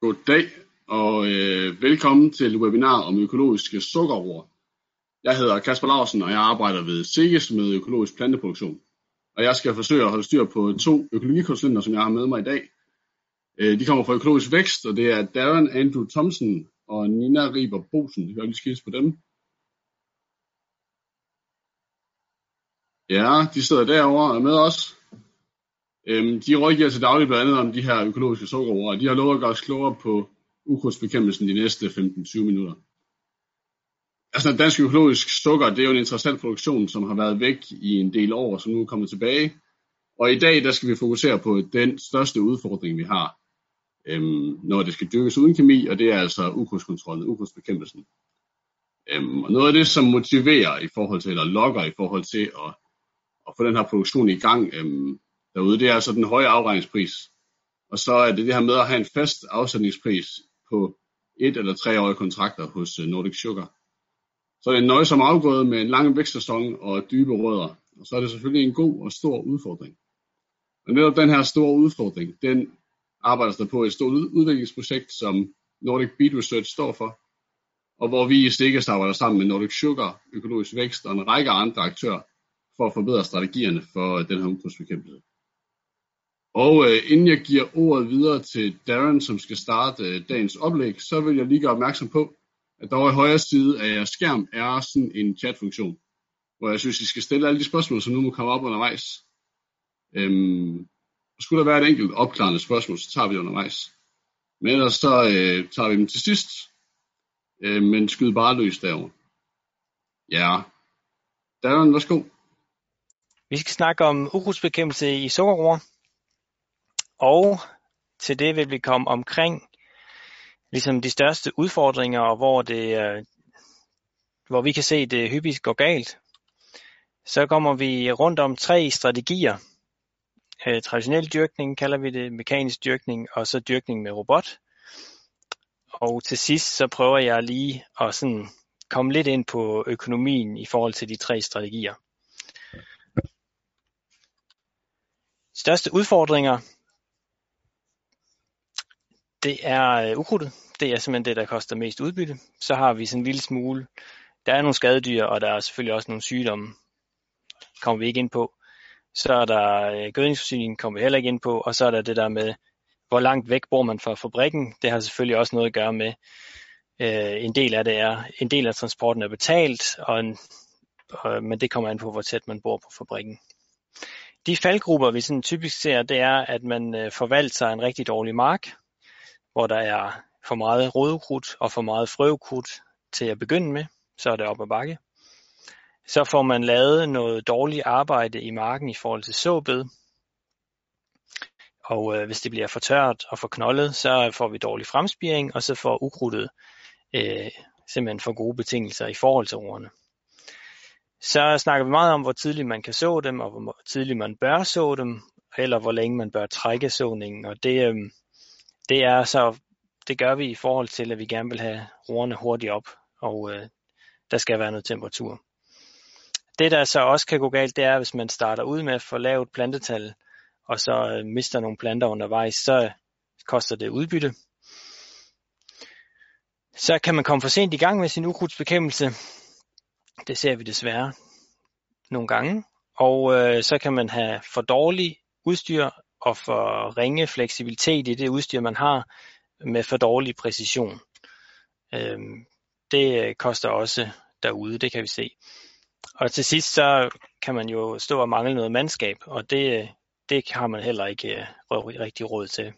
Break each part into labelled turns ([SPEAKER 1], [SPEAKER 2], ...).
[SPEAKER 1] Goddag og øh, velkommen til webinar om økologiske sukkerroer. Jeg hedder Kasper Larsen, og jeg arbejder ved SIGES med økologisk planteproduktion. Og jeg skal forsøge at holde styr på to økologikonsulenter, som jeg har med mig i dag. Øh, de kommer fra Økologisk Vækst, og det er Darren Andrew Thompson og Nina Riber Bosen. Jeg vil lige skilse på dem. Ja, de sidder derovre og er med os. Øhm, de rådgiver altså til daglig blandt andet om de her økologiske sukkerroer, og de har lovet at gøre os klogere på ukrudtsbekæmpelsen de næste 15-20 minutter. Altså dansk økologisk sukker, det er jo en interessant produktion, som har været væk i en del år, som nu er kommet tilbage. Og i dag, der skal vi fokusere på den største udfordring, vi har, øhm, når det skal dyrkes uden kemi, og det er altså ukrudtskontrollen, ukrudtsbekæmpelsen. Øhm, og noget af det, som motiverer i forhold til, eller lokker i forhold til at, at få den her produktion i gang øhm, derude, det er altså den høje afregningspris. Og så er det det her med at have en fast afsætningspris på et eller treårige kontrakter hos øh, Nordic Sugar. Så er det en nøjsom afgrøde med en lang vækstsæson og dybe rødder. Og så er det selvfølgelig en god og stor udfordring. Og netop den her store udfordring, den arbejder der på et stort udviklingsprojekt, som Nordic Beet Research står for, og hvor vi i Stikkes arbejder sammen med Nordic Sugar, Økologisk Vækst og en række andre aktører for at forbedre strategierne for øh, den her ukrudtsbekæmpelse. Og øh, inden jeg giver ordet videre til Darren, som skal starte øh, dagens oplæg, så vil jeg lige gøre opmærksom på, at der over i højre side af jeres skærm er sådan en chatfunktion, hvor jeg synes, I skal stille alle de spørgsmål, som nu må komme op undervejs. Øhm, skulle der være et enkelt opklarende spørgsmål, så tager vi det undervejs. Men ellers så øh, tager vi dem til sidst, øh, men skyd bare løs derovre. Ja, Darren, værsgo.
[SPEAKER 2] Vi skal snakke om ukrudtsbekæmpelse i sukkerroer. Og til det vil vi komme omkring ligesom de største udfordringer, og hvor, det, øh, hvor vi kan se, at det hyppigt går galt. Så kommer vi rundt om tre strategier. Øh, traditionel dyrkning kalder vi det, mekanisk dyrkning, og så dyrkning med robot. Og til sidst så prøver jeg lige at sådan komme lidt ind på økonomien i forhold til de tre strategier. Største udfordringer det er øh, ukrudtet. Det er simpelthen det, der koster mest udbytte. Så har vi sådan en lille smule, der er nogle skadedyr, og der er selvfølgelig også nogle sygdomme, kommer vi ikke ind på. Så er der øh, gødningsforsyning, kommer vi heller ikke ind på, og så er der det der med, hvor langt væk bor man fra fabrikken. Det har selvfølgelig også noget at gøre med, øh, en del af det er, en del af transporten er betalt, og en, øh, men det kommer an på, hvor tæt man bor på fabrikken. De faldgrupper, vi sådan typisk ser, det er, at man øh, forvalter en rigtig dårlig mark, hvor der er for meget rodekrudt og for meget frøukrudt til at begynde med, så er det op ad bakke. Så får man lavet noget dårligt arbejde i marken i forhold til såbed. Og øh, hvis det bliver for tørt og for knoldet, så får vi dårlig fremspiring, og så får ukrudtet øh, simpelthen for gode betingelser i forhold til ordene. Så snakker vi meget om, hvor tidligt man kan så dem, og hvor tidligt man bør så dem, eller hvor længe man bør trække såningen. Og det, øh, det er så, det gør vi i forhold til, at vi gerne vil have roerne hurtigt op, og øh, der skal være noget temperatur. Det der så også kan gå galt, det er, hvis man starter ud med for lavt plantetal, og så øh, mister nogle planter undervejs, så koster det udbytte. Så kan man komme for sent i gang med sin ukrudtsbekæmpelse. Det ser vi desværre nogle gange. Og øh, så kan man have for dårlig udstyr og for ringe fleksibilitet i det udstyr, man har, med for dårlig præcision. Øhm, det koster også derude, det kan vi se. Og til sidst så kan man jo stå og mangle noget mandskab, og det, det har man heller ikke øh, rigtig råd til.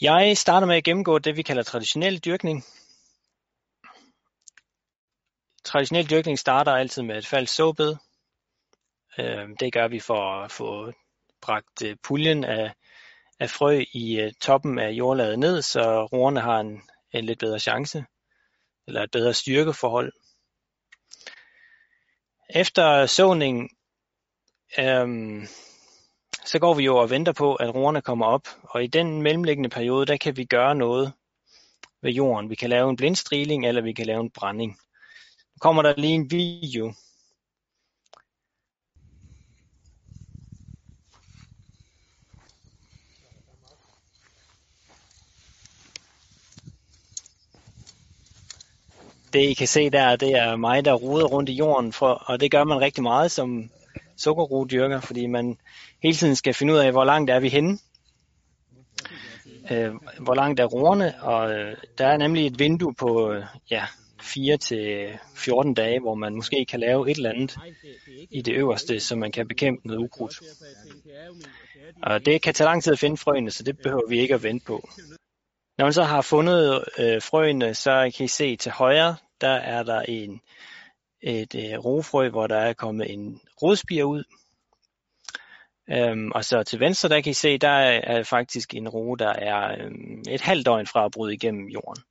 [SPEAKER 2] Jeg starter med at gennemgå det, vi kalder traditionel dyrkning. Traditionel dyrkning starter altid med et falsk såbed, Øhm, det gør vi for at få bragt øh, puljen af, af frø i øh, toppen af jordlaget ned, så roerne har en, en lidt bedre chance, eller et bedre styrkeforhold. Efter såning, øhm, så går vi jo og venter på, at roerne kommer op, og i den mellemliggende periode, der kan vi gøre noget ved jorden. Vi kan lave en blindstriling, eller vi kan lave en brænding. Nu kommer der lige en video, det I kan se der, det er mig, der ruder rundt i jorden, for, og det gør man rigtig meget som sukkerrodyrker, fordi man hele tiden skal finde ud af, hvor langt er vi henne. Øh, hvor langt er roerne, og øh, der er nemlig et vindue på øh, ja, 4 til 14 dage, hvor man måske kan lave et eller andet i det øverste, så man kan bekæmpe noget ukrudt. Og det kan tage lang tid at finde frøene, så det behøver vi ikke at vente på. Når man så har fundet øh, frøene, så kan I se til højre, der er der en, et øh, rofrø, hvor der er kommet en rodspire ud. Øhm, og så til venstre, der kan I se, der er faktisk en ro, der er øhm, et halvt døgn fra at bryde igennem jorden.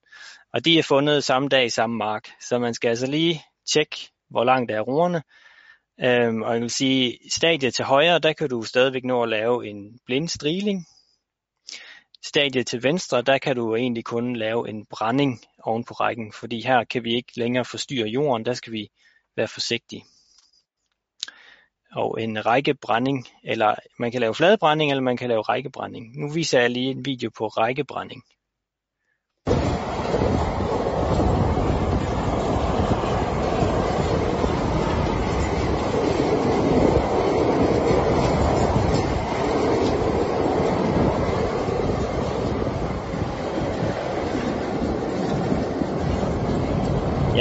[SPEAKER 2] Og de er fundet samme dag i samme mark. Så man skal altså lige tjekke, hvor langt der er roerne. Øhm, og jeg vil sige, stadiet til højre, der kan du stadigvæk nå at lave en blind striling stadie til venstre, der kan du egentlig kun lave en brænding oven på rækken, fordi her kan vi ikke længere forstyrre jorden, der skal vi være forsigtige. Og en rækkebrænding, eller man kan lave fladebrænding, eller man kan lave rækkebrænding. Nu viser jeg lige en video på rækkebrænding.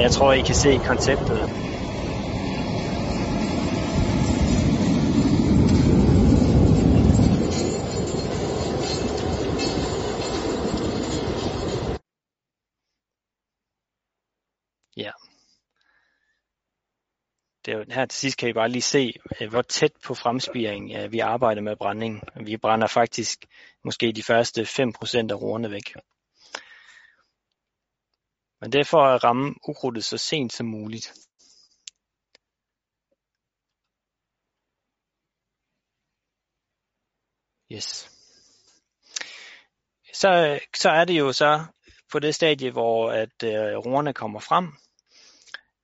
[SPEAKER 2] Jeg tror, I kan se konceptet. Ja. Det er jo, her til sidst kan I bare lige se, øh, hvor tæt på fremspiring øh, vi arbejder med brænding. Vi brænder faktisk måske de første 5% af roerne væk. Men det er for at ramme ukrudtet så sent som muligt. Yes. Så, så er det jo så på det stadie, hvor at øh, roerne kommer frem.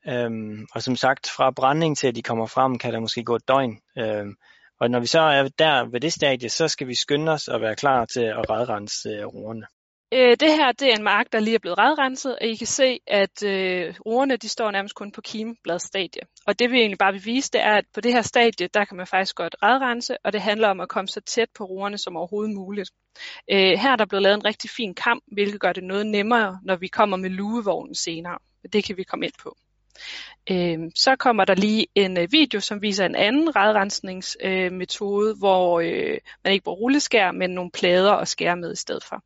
[SPEAKER 2] Øhm, og som sagt, fra brænding til at de kommer frem, kan der måske gå et døgn. Øhm, og når vi så er der ved det stadie, så skal vi skynde os og være klar til at redrense øh, roerne.
[SPEAKER 3] Øh, det her det er en mark, der lige er blevet redrenset, og I kan se, at øh, roerne de står nærmest kun på kimbladstadie. Og det vi egentlig bare vil vise, det er, at på det her stadie, der kan man faktisk godt redrense, og det handler om at komme så tæt på roerne som overhovedet muligt. Øh, her er der blevet lavet en rigtig fin kamp, hvilket gør det noget nemmere, når vi kommer med lugevognen senere. Det kan vi komme ind på. Øh, så kommer der lige en øh, video, som viser en anden redrensningsmetode, øh, hvor øh, man ikke bruger rulleskær, men nogle plader og skær med i stedet for.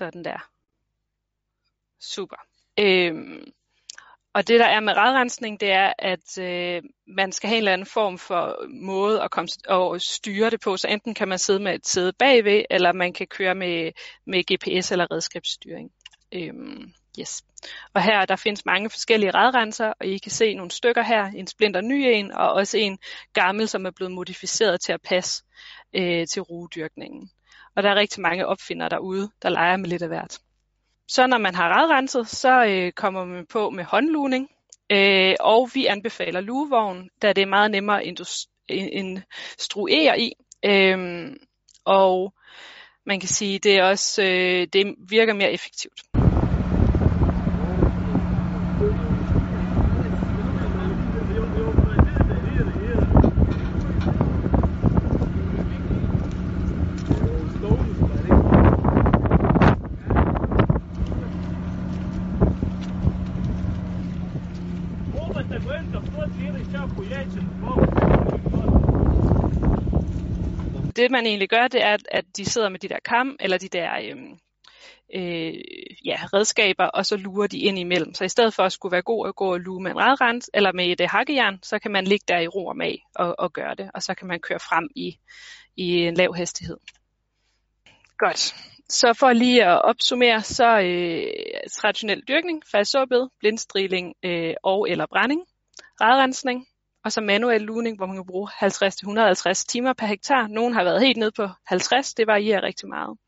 [SPEAKER 3] Sådan der. Super. Øhm, og det der er med radrensning, det er, at øh, man skal have en eller anden form for måde at, komme, at styre det på. Så enten kan man sidde med et sæde bagved, eller man kan køre med, med GPS eller redskabsstyring. Øhm, yes. Og her der findes mange forskellige radrenser, og I kan se nogle stykker her, en splinter ny en, og også en gammel, som er blevet modificeret til at passe øh, til rugedyrkningen. Og der er rigtig mange opfindere derude, der leger med lidt af hvert. Så når man har radrenset, så øh, kommer man på med håndlugning, øh, og vi anbefaler lugevogn, da det er meget nemmere at instruere i. Øh, og man kan sige, det er også øh, det virker mere effektivt. Det man egentlig gør, det er, at de sidder med de der kam, eller de der øhm, øh, ja, redskaber, og så lurer de ind imellem. Så i stedet for at skulle være god at gå og lure med en radrens, eller med et øh, hakkejern, så kan man ligge der i ro og mag og, og gøre det, og så kan man køre frem i, i en lav hastighed. Godt. Så for lige at opsummere, så øh, traditionel dyrkning, fastsåbed, blindstriling øh, og eller brænding, radrensning, og så manuel lugning, hvor man kan bruge 50-150 timer per hektar. Nogle har været helt ned på 50, det varierer rigtig meget.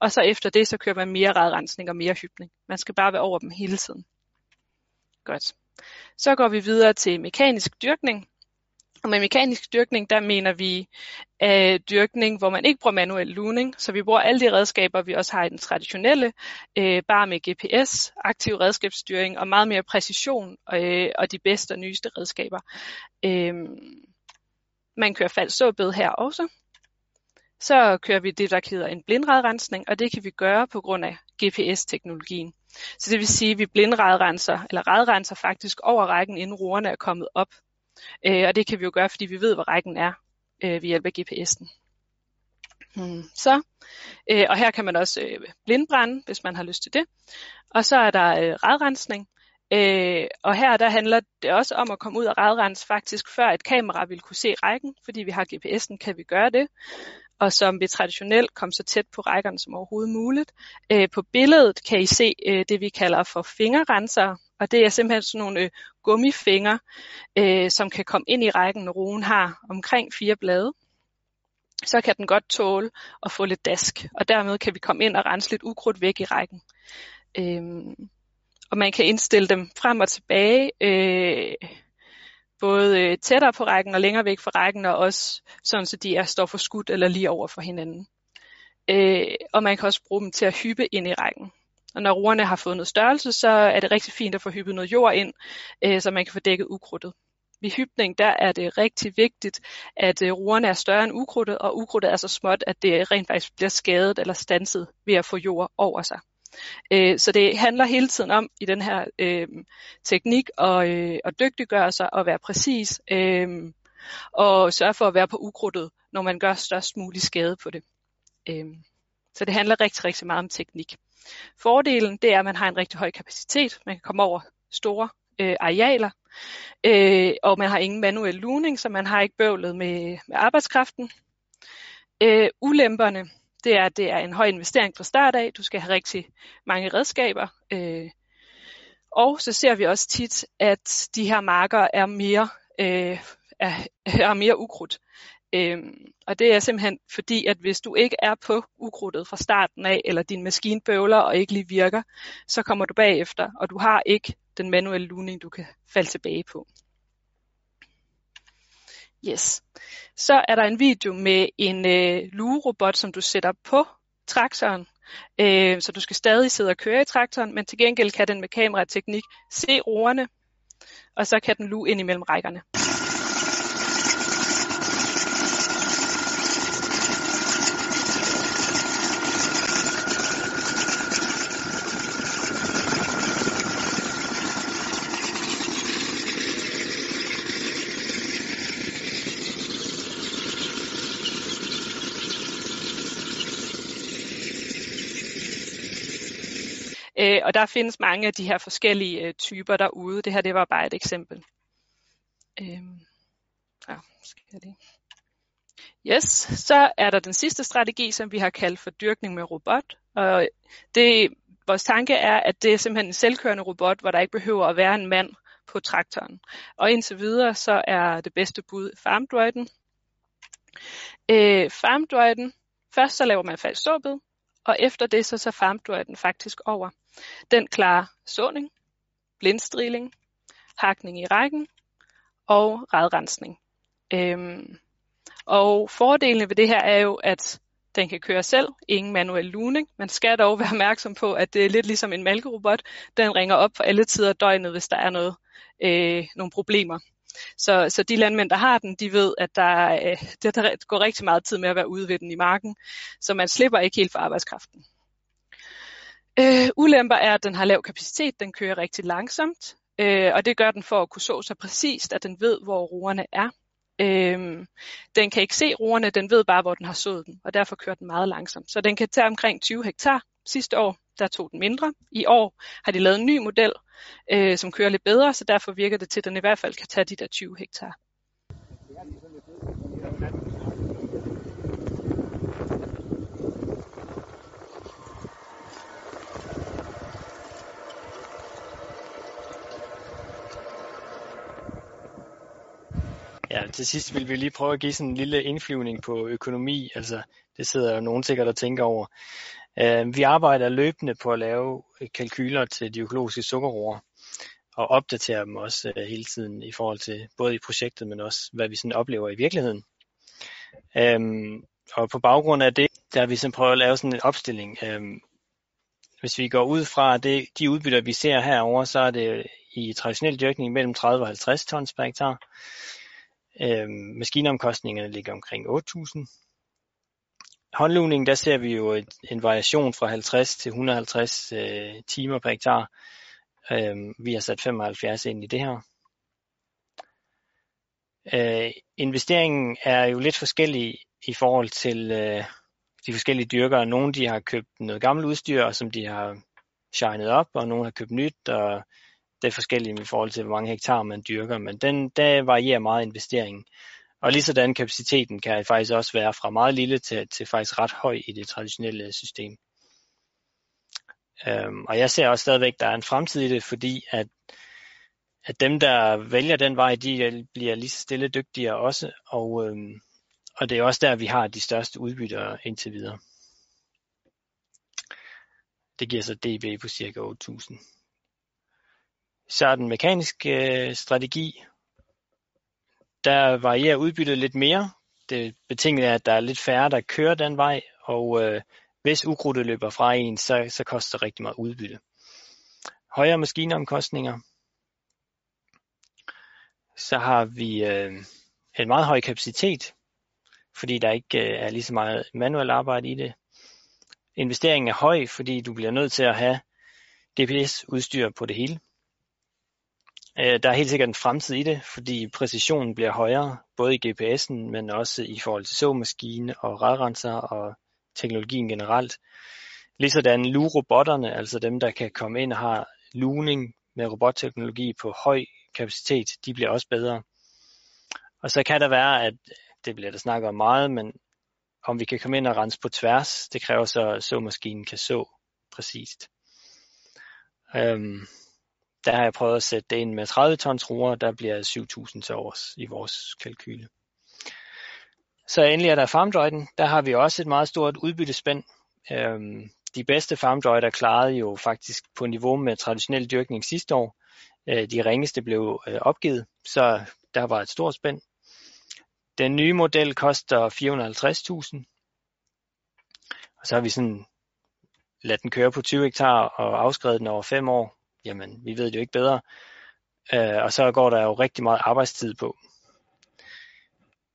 [SPEAKER 3] Og så efter det, så kører man mere radrensning og mere hybning. Man skal bare være over dem hele tiden. Godt. Så går vi videre til mekanisk dyrkning. Og med mekanisk dyrkning, der mener vi øh, dyrkning, hvor man ikke bruger manuel luning, så vi bruger alle de redskaber, vi også har i den traditionelle, øh, bare med GPS, aktiv redskabsstyring og meget mere præcision øh, og de bedste og nyeste redskaber. Øh, man kører faldsåbed her også. Så kører vi det, der hedder en blindradrensning, og det kan vi gøre på grund af GPS-teknologien. Så det vil sige, at vi blindradrenser, eller radrenser faktisk over rækken, inden roerne er kommet op. Øh, og det kan vi jo gøre, fordi vi ved, hvor rækken er øh, ved hjælp af GPS'en. Hmm. Så, øh, og her kan man også øh, blindbrænde, hvis man har lyst til det. Og så er der øh, radrensning. Øh, og her der handler det også om at komme ud og radrense faktisk før et kamera vil kunne se rækken, fordi vi har GPS'en, kan vi gøre det. Og som vi traditionelt kom så tæt på rækkerne som overhovedet muligt. Øh, på billedet kan I se øh, det, vi kalder for fingerrenser, og det er simpelthen sådan nogle øh, gummifinger, øh, som kan komme ind i rækken, når roen har omkring fire blade. Så kan den godt tåle at få lidt dask, og dermed kan vi komme ind og rense lidt ukrudt væk i rækken. Øhm, og man kan indstille dem frem og tilbage, øh, både øh, tættere på rækken og længere væk fra rækken, og også sådan, så de er står for skudt eller lige over for hinanden. Øh, og man kan også bruge dem til at hyppe ind i rækken. Og når roerne har fået noget størrelse, så er det rigtig fint at få hyppet noget jord ind, øh, så man kan få dækket ukrudtet. Ved hypning, der er det rigtig vigtigt, at øh, roerne er større end ukrudtet, og ukrudtet er så småt, at det rent faktisk bliver skadet eller stanset ved at få jord over sig. Øh, så det handler hele tiden om i den her øh, teknik øh, at, øh, at dygtiggøre sig og være præcis, øh, og sørge for at være på ukrudtet, når man gør størst mulig skade på det. Øh, så det handler rigtig, rigtig meget om teknik. Fordelen det er, at man har en rigtig høj kapacitet. Man kan komme over store øh, arealer, øh, og man har ingen manuel luning, så man har ikke bøvlet med, med arbejdskraften. Øh, ulemperne, det er, at det er en høj investering fra start af. Du skal have rigtig mange redskaber. Øh, og så ser vi også tit, at de her marker er mere, øh, er, er mere ukrudt. Øhm, og det er simpelthen fordi, at hvis du ikke er på ukrudtet fra starten af, eller din maskine bøvler og ikke lige virker, så kommer du bagefter, og du har ikke den manuelle luning, du kan falde tilbage på. Yes. Så er der en video med en øh, lugerobot, som du sætter på traktoren. Øh, så du skal stadig sidde og køre i traktoren, men til gengæld kan den med kamerateknik se roerne, og så kan den luge ind imellem rækkerne. Øh, og der findes mange af de her forskellige øh, typer derude. Det her det var bare et eksempel. Øh, ja, skal jeg lige. Yes, så er der den sidste strategi, som vi har kaldt for dyrkning med robot. Og det, vores tanke er, at det er simpelthen en selvkørende robot, hvor der ikke behøver at være en mand på traktoren. Og indtil videre, så er det bedste bud FarmDroiden. Øh, FarmDroiden, først så laver man falsk såbed, og efter det så, så FarmDroiden faktisk over. Den klarer såning, blindstriling, hakning i rækken og redrensning. Øhm, og fordelene ved det her er jo, at den kan køre selv, ingen manuel luning. Man skal dog være opmærksom på, at det er lidt ligesom en malkerobot. Den ringer op for alle tider af døgnet, hvis der er noget, øh, nogle problemer. Så, så de landmænd, der har den, de ved, at der, øh, der går rigtig meget tid med at være ude ved den i marken, så man slipper ikke helt for arbejdskraften. Øh, ulemper er, at den har lav kapacitet, den kører rigtig langsomt, øh, og det gør den for at kunne så så præcist, at den ved, hvor roerne er. Øhm, den kan ikke se roerne, den ved bare, hvor den har sået den, og derfor kører den meget langsomt. Så den kan tage omkring 20 hektar. Sidste år, der tog den mindre. I år har de lavet en ny model, øh, som kører lidt bedre, så derfor virker det til, at den i hvert fald kan tage de der 20 hektar.
[SPEAKER 2] Ja, til sidst vil vi lige prøve at give sådan en lille indflyvning på økonomi. Altså, det sidder jo nogen sikkert og tænker over. Øh, vi arbejder løbende på at lave øh, kalkyler til de økologiske sukkerroer. og opdaterer dem også øh, hele tiden i forhold til både i projektet, men også hvad vi sådan oplever i virkeligheden. Øhm, og på baggrund af det, der har vi sådan prøvet at lave sådan en opstilling. Øhm, hvis vi går ud fra det, de udbytter, vi ser herover, så er det i traditionel dyrkning mellem 30 og 50 tons per hektar. Øhm, maskineomkostningerne ligger omkring 8.000 håndlugningen, der ser vi jo et, en variation fra 50 til 150 øh, timer per hektar. Øh, vi har sat 75 ind i det her. Øh, investeringen er jo lidt forskellig i forhold til øh, de forskellige dyrkere. Nogle de har købt noget gammelt udstyr, som de har shined op, og nogle har købt nyt, og det er forskelligt i forhold til, hvor mange hektar man dyrker, men den, der varierer meget investeringen. Og lige sådan kapaciteten kan faktisk også være fra meget lille til, til faktisk ret høj i det traditionelle system. Øhm, og jeg ser også stadigvæk, at der er en fremtid i det, fordi at, at dem, der vælger den vej, de bliver lige så stille dygtigere også, og, øhm, og det er også der, vi har de største udbytter indtil videre. Det giver så DB på cirka 8.000. Så er den mekaniske øh, strategi. Der varierer udbyttet lidt mere. Det betinget er, at der er lidt færre, der kører den vej, og øh, hvis ukrudtet løber fra en, så, så koster det rigtig meget udbytte. Højere maskineomkostninger. Så har vi øh, en meget høj kapacitet fordi der ikke øh, er lige så meget manuelt arbejde i det. Investeringen er høj, fordi du bliver nødt til at have GPS-udstyr på det hele. Øh, der er helt sikkert en fremtid i det, fordi præcisionen bliver højere, både i GPS'en, men også i forhold til såmaskine og radrenser og teknologien generelt. Ligesådan lurobotterne, altså dem, der kan komme ind og har lugning med robotteknologi på høj kapacitet, de bliver også bedre. Og så kan der være, at det bliver der snakket om meget, men om vi kan komme ind og rense på tværs, det kræver så, at såmaskinen kan så præcist. Øhm, der har jeg prøvet at sætte det ind med 30 tons roer, der bliver 7.000 til års i vores kalkyle. Så endelig er der farmdroiden. Der har vi også et meget stort udbyttespænd. Øhm, de bedste farmdroider klarede jo faktisk på niveau med traditionel dyrkning sidste år. Øh, de ringeste blev øh, opgivet, så der var et stort spænd. Den nye model koster 450.000. Og så har vi sådan ladt den køre på 20 hektar og afskrevet den over 5 år. Jamen, vi ved det jo ikke bedre. Øh, og så går der jo rigtig meget arbejdstid på.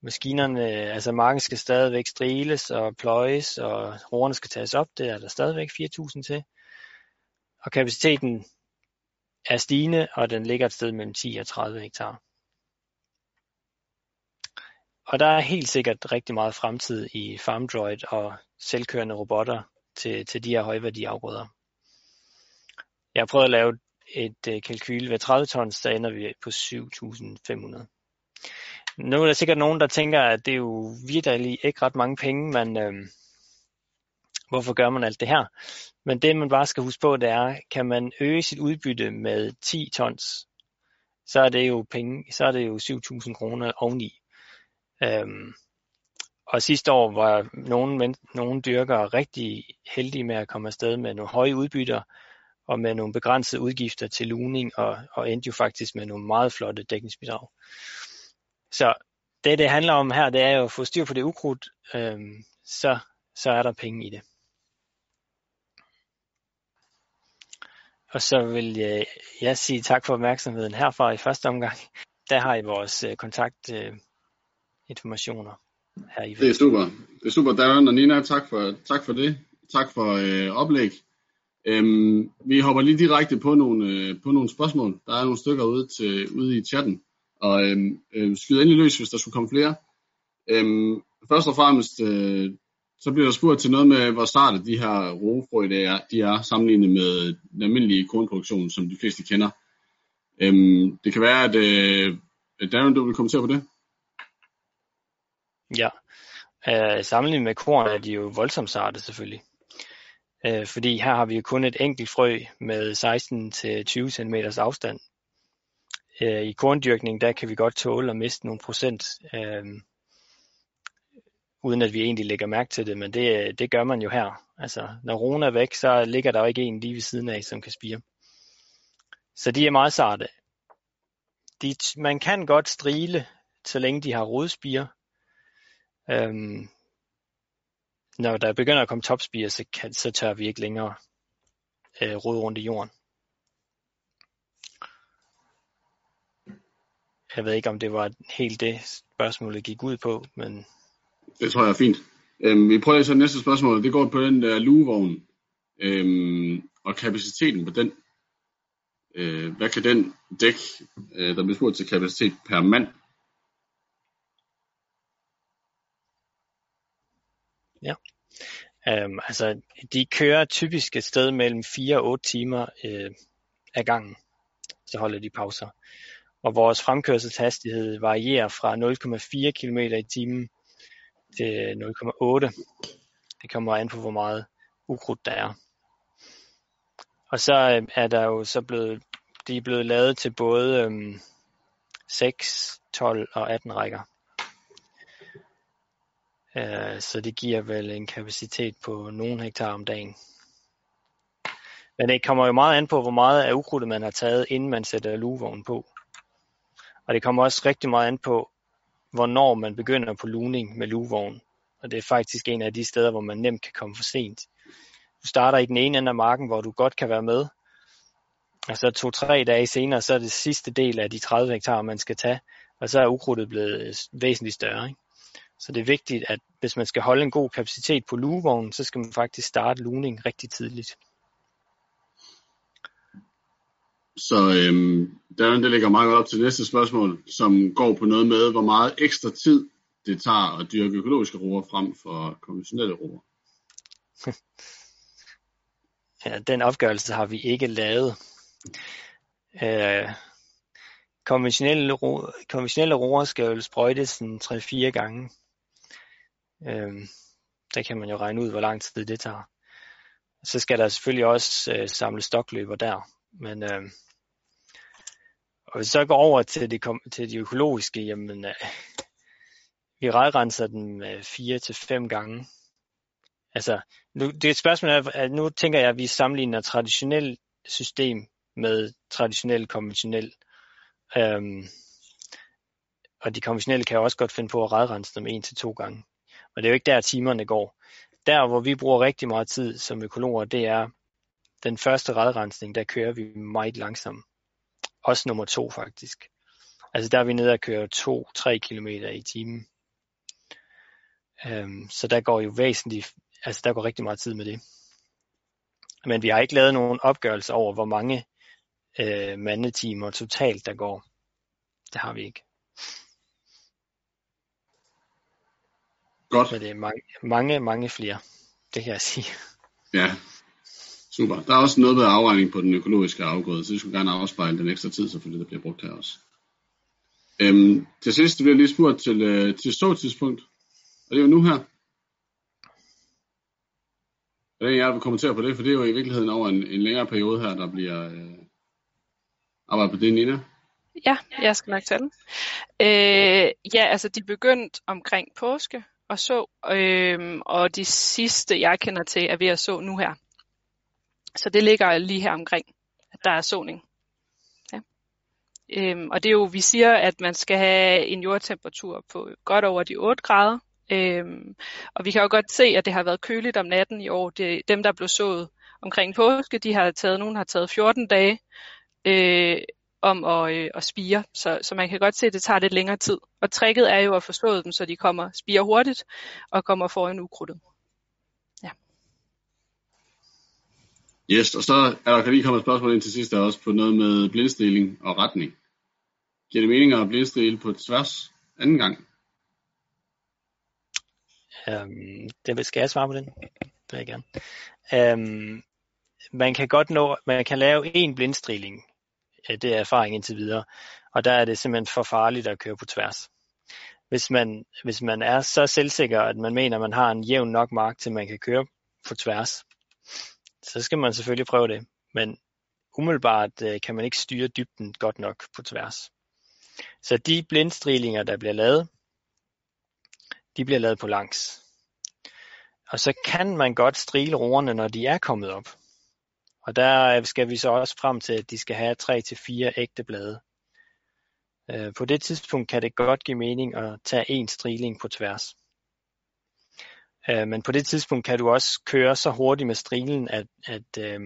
[SPEAKER 2] Maskinerne, altså marken skal stadigvæk striles og pløjes, og roerne skal tages op. Det er der stadigvæk 4.000 til. Og kapaciteten er stigende, og den ligger et sted mellem 10 og 30 hektar. Og der er helt sikkert rigtig meget fremtid i FarmDroid og selvkørende robotter til, til de her højværdige afgrøder. Jeg har prøvet at lave et øh, kalkyl ved 30 tons, der ender vi på 7.500. Nu er der sikkert nogen, der tænker, at det er jo virkelig ikke ret mange penge, men øh, hvorfor gør man alt det her? Men det man bare skal huske på, det er, kan man øge sit udbytte med 10 tons, så er det jo penge, så er det jo 7.000 kroner oveni. Øhm, og sidste år var nogle, nogle dyrkere rigtig heldige med at komme afsted med nogle høje udbytter og med nogle begrænsede udgifter til luning og, og endte jo faktisk med nogle meget flotte dækningsbidrag. Så det, det handler om her, det er jo at få styr på det ukrudt, øhm, så, så er der penge i det. Og så vil jeg, jeg sige tak for opmærksomheden herfra i første omgang. Der har I vores øh, kontakt øh, her i
[SPEAKER 1] Det er super. Det er super, Darren og Nina. Tak for, tak for det. Tak for øh, oplæg. Øhm, vi hopper lige direkte på nogle, øh, på nogle spørgsmål. Der er nogle stykker ude, til, ude i chatten. Og øhm, øh, skyd endelig løs, hvis der skulle komme flere. Øhm, først og fremmest, øh, så bliver der spurgt til noget med, hvor startet de her roefrø de er, de er sammenlignet med den almindelige kornproduktion, som de fleste kender. Øhm, det kan være, at øh, Darren, du vil kommentere på det?
[SPEAKER 2] Ja, øh, sammenlignet med korn er de jo voldsomt sarte selvfølgelig. Øh, fordi her har vi jo kun et enkelt frø med 16-20 cm afstand. Øh, I korndyrkning der kan vi godt tåle at miste nogle procent, øh, uden at vi egentlig lægger mærke til det, men det, det gør man jo her. Altså, når roen er væk, så ligger der jo ikke en lige ved siden af, som kan spire. Så de er meget sarte. De, man kan godt strile, så længe de har rodspire. Øhm, når der begynder at komme topspire, så, kan, så tør vi ikke længere øh, rode rundt i jorden. Jeg ved ikke, om det var helt det, spørgsmålet gik ud på, men...
[SPEAKER 1] Det tror jeg er fint. Øhm, vi prøver så næste spørgsmål. Det går på den der lugevogn. Øhm, og kapaciteten på den. Øh, hvad kan den dække? Øh, der bliver spurgt til kapacitet per mand.
[SPEAKER 2] Ja. Øhm, altså, de kører typisk et sted mellem 4 og 8 timer øh, ad gangen. Så holder de pauser. Og vores fremkørselshastighed varierer fra 0,4 km i timen til 0,8. Det kommer an på, hvor meget ukrudt der er. Og så øh, er der jo så blevet, de er blevet lavet til både øhm, 6, 12 og 18 rækker. Øh, så det giver vel en kapacitet på nogle hektar om dagen. Men det kommer jo meget an på, hvor meget af ukrudtet man har taget, inden man sætter lugevognen på. Og det kommer også rigtig meget an på, hvornår man begynder på luning med luvognen. Og det er faktisk en af de steder, hvor man nemt kan komme for sent. Du starter i den ene ende af marken, hvor du godt kan være med. Og så to-tre dage senere, så er det sidste del af de 30 hektar, man skal tage. Og så er ukrudtet blevet væsentligt større. Ikke? Så det er vigtigt, at hvis man skal holde en god kapacitet på lugevognen, så skal man faktisk starte lugning rigtig tidligt.
[SPEAKER 1] Så øhm, der det ligger meget godt op til næste spørgsmål, som går på noget med, hvor meget ekstra tid det tager at dyrke økologiske roer frem for konventionelle roer.
[SPEAKER 2] ja, den opgørelse har vi ikke lavet. Øh, konventionelle, ro, konventionelle roer skal jo sprøjtes sådan 3-4 gange. Øh, der kan man jo regne ud, hvor lang tid det tager. Så skal der selvfølgelig også øh, samle stokløber der. Men øh, og hvis vi så går over til de, til de økologiske, jamen øh, vi rejrenser dem øh, fire til fem gange. Altså, nu, det er et spørgsmål, at nu tænker jeg, at vi sammenligner traditionelt system med traditionelt konventionelt. Øhm, og de konventionelle kan jo også godt finde på at redrense dem en til to gange. Og det er jo ikke der, timerne går. Der, hvor vi bruger rigtig meget tid som økologer, det er den første redrensning, der kører vi meget langsomt. Også nummer to faktisk. Altså der er vi nede og kører 2-3 km i timen. Øhm, så der går jo væsentligt, altså der går rigtig meget tid med det. Men vi har ikke lavet nogen opgørelse over, hvor mange øh, mandetimer totalt der går. Det har vi ikke.
[SPEAKER 1] Godt.
[SPEAKER 2] Men det er mange, mange, mange flere. Det kan jeg sige.
[SPEAKER 1] Ja, super. Der er også noget med afregning på den økologiske afgrøde, så det skulle gerne afspejle den ekstra tid, selvfølgelig, der bliver brugt her også. Øhm, til sidst bliver jeg lige spurgt til, øh, til så tidspunkt, og det er jo nu her. Hvordan jeg vil kommentere på det, for det er jo i virkeligheden over en, en længere periode her, der bliver øh, arbejdet på det, Nina.
[SPEAKER 3] Ja, jeg skal nok tage den. Øh, ja, altså de begyndte omkring påske og så, øh, og de sidste, jeg kender til, er ved at så nu her. Så det ligger lige her omkring, at der er såning. Ja. Øhm, og det er jo, vi siger, at man skal have en jordtemperatur på godt over de 8 grader. Øhm, og vi kan jo godt se, at det har været køligt om natten i år. Det, dem, der blev sået omkring påske, de har taget, nogen har taget 14 dage øh, om at, øh, at spire. Så, så man kan godt se, at det tager lidt længere tid. Og tricket er jo at forstå dem, så de kommer spire hurtigt og kommer foran ukrudtet.
[SPEAKER 1] Yes, og så er der kan lige komme et spørgsmål ind til sidst der også på noget med blindstiling og retning. Giver det mening at blindstille på tværs anden gang?
[SPEAKER 2] Um, det vil skal jeg svare på den. Det vil jeg gerne. Um, man kan godt nå, man kan lave en blindstrilling. Øh, det er erfaring indtil videre. Og der er det simpelthen for farligt at køre på tværs. Hvis man, hvis man er så selvsikker, at man mener, at man har en jævn nok mark til, man kan køre på tværs, så skal man selvfølgelig prøve det. Men umiddelbart øh, kan man ikke styre dybden godt nok på tværs. Så de blindstrilinger, der bliver lavet, de bliver lavet på langs. Og så kan man godt strile roerne, når de er kommet op. Og der skal vi så også frem til, at de skal have 3-4 ægte blade. Øh, på det tidspunkt kan det godt give mening at tage en striling på tværs. Øh, men på det tidspunkt kan du også køre så hurtigt med strilen, at, at øh,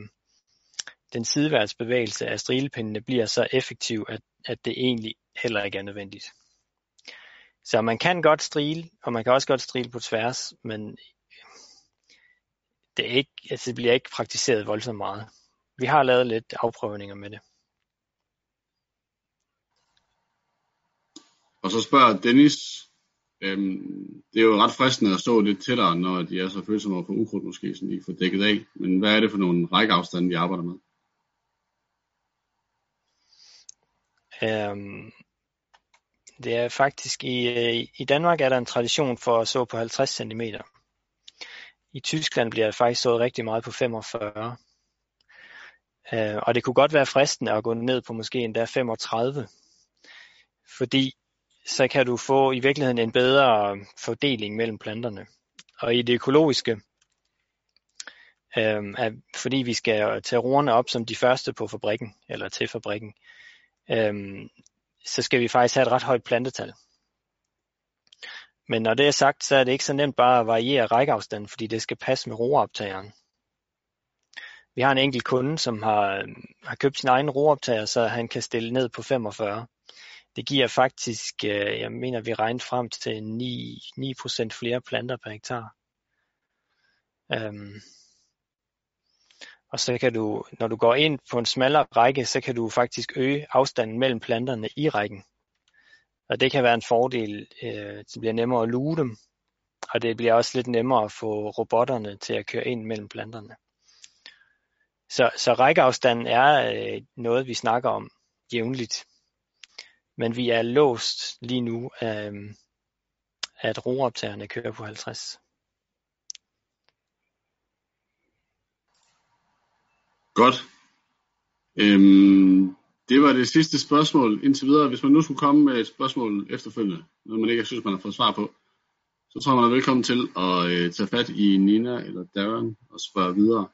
[SPEAKER 2] den sideværtsbevægelse af strilepindene bliver så effektiv, at, at det egentlig heller ikke er nødvendigt. Så man kan godt strile, og man kan også godt strile på tværs, men det, er ikke, altså det bliver ikke praktiseret voldsomt meget. Vi har lavet lidt afprøvninger med det.
[SPEAKER 1] Og så spørger Dennis, øhm, det er jo ret fristende at stå lidt tættere, når de er så følsomme over for ukrudt måske, så de får dækket af. Men hvad er det for nogle rækkeafstande, de arbejder med?
[SPEAKER 2] Øhm, det er faktisk i, øh, i Danmark er der en tradition for at så på 50 cm. I Tyskland bliver der faktisk sået rigtig meget på 45. Øh, og det kunne godt være fristende at gå ned på måske endda 35. Fordi så kan du få i virkeligheden en bedre fordeling mellem planterne. Og i det økologiske, øh, er, fordi vi skal tage roerne op som de første på fabrikken, eller til fabrikken, øh, så skal vi faktisk have et ret højt plantetal. Men når det er sagt, så er det ikke så nemt bare at variere rækkeafstanden, fordi det skal passe med roeoptageren. Vi har en enkelt kunde, som har, øhm, har købt sin egen roeoptager, så han kan stille ned på 45. Det giver faktisk, øh, jeg mener, vi regner frem til 9, 9% flere planter per hektar. Øhm. og så kan du, når du går ind på en smallere række, så kan du faktisk øge afstanden mellem planterne i rækken. Og det kan være en fordel. Øh, det bliver nemmere at luge dem, og det bliver også lidt nemmere at få robotterne til at køre ind mellem planterne. Så, så rækkeafstanden er øh, noget, vi snakker om jævnligt. Men vi er låst lige nu af, øh, at rooptagerne kører på 50.
[SPEAKER 1] Godt. Øhm, det var det sidste spørgsmål indtil videre. Hvis man nu skulle komme med et spørgsmål efterfølgende, noget man ikke synes, man har fået svar på, så tror jeg, man er velkommen til at øh, tage fat i Nina eller Darren og spørge videre.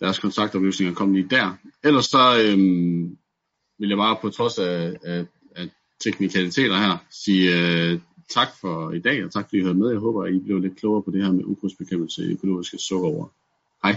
[SPEAKER 1] Deres kontaktoplysninger kommer lige der. Ellers så øh, vil jeg bare på trods af, af, af teknikaliteter her sige øh, tak for i dag, og tak fordi I hørte med. Jeg håber, at I blev lidt klogere på det her med ukrudtsbekæmpelse i økologiske sukkerroer. Hej.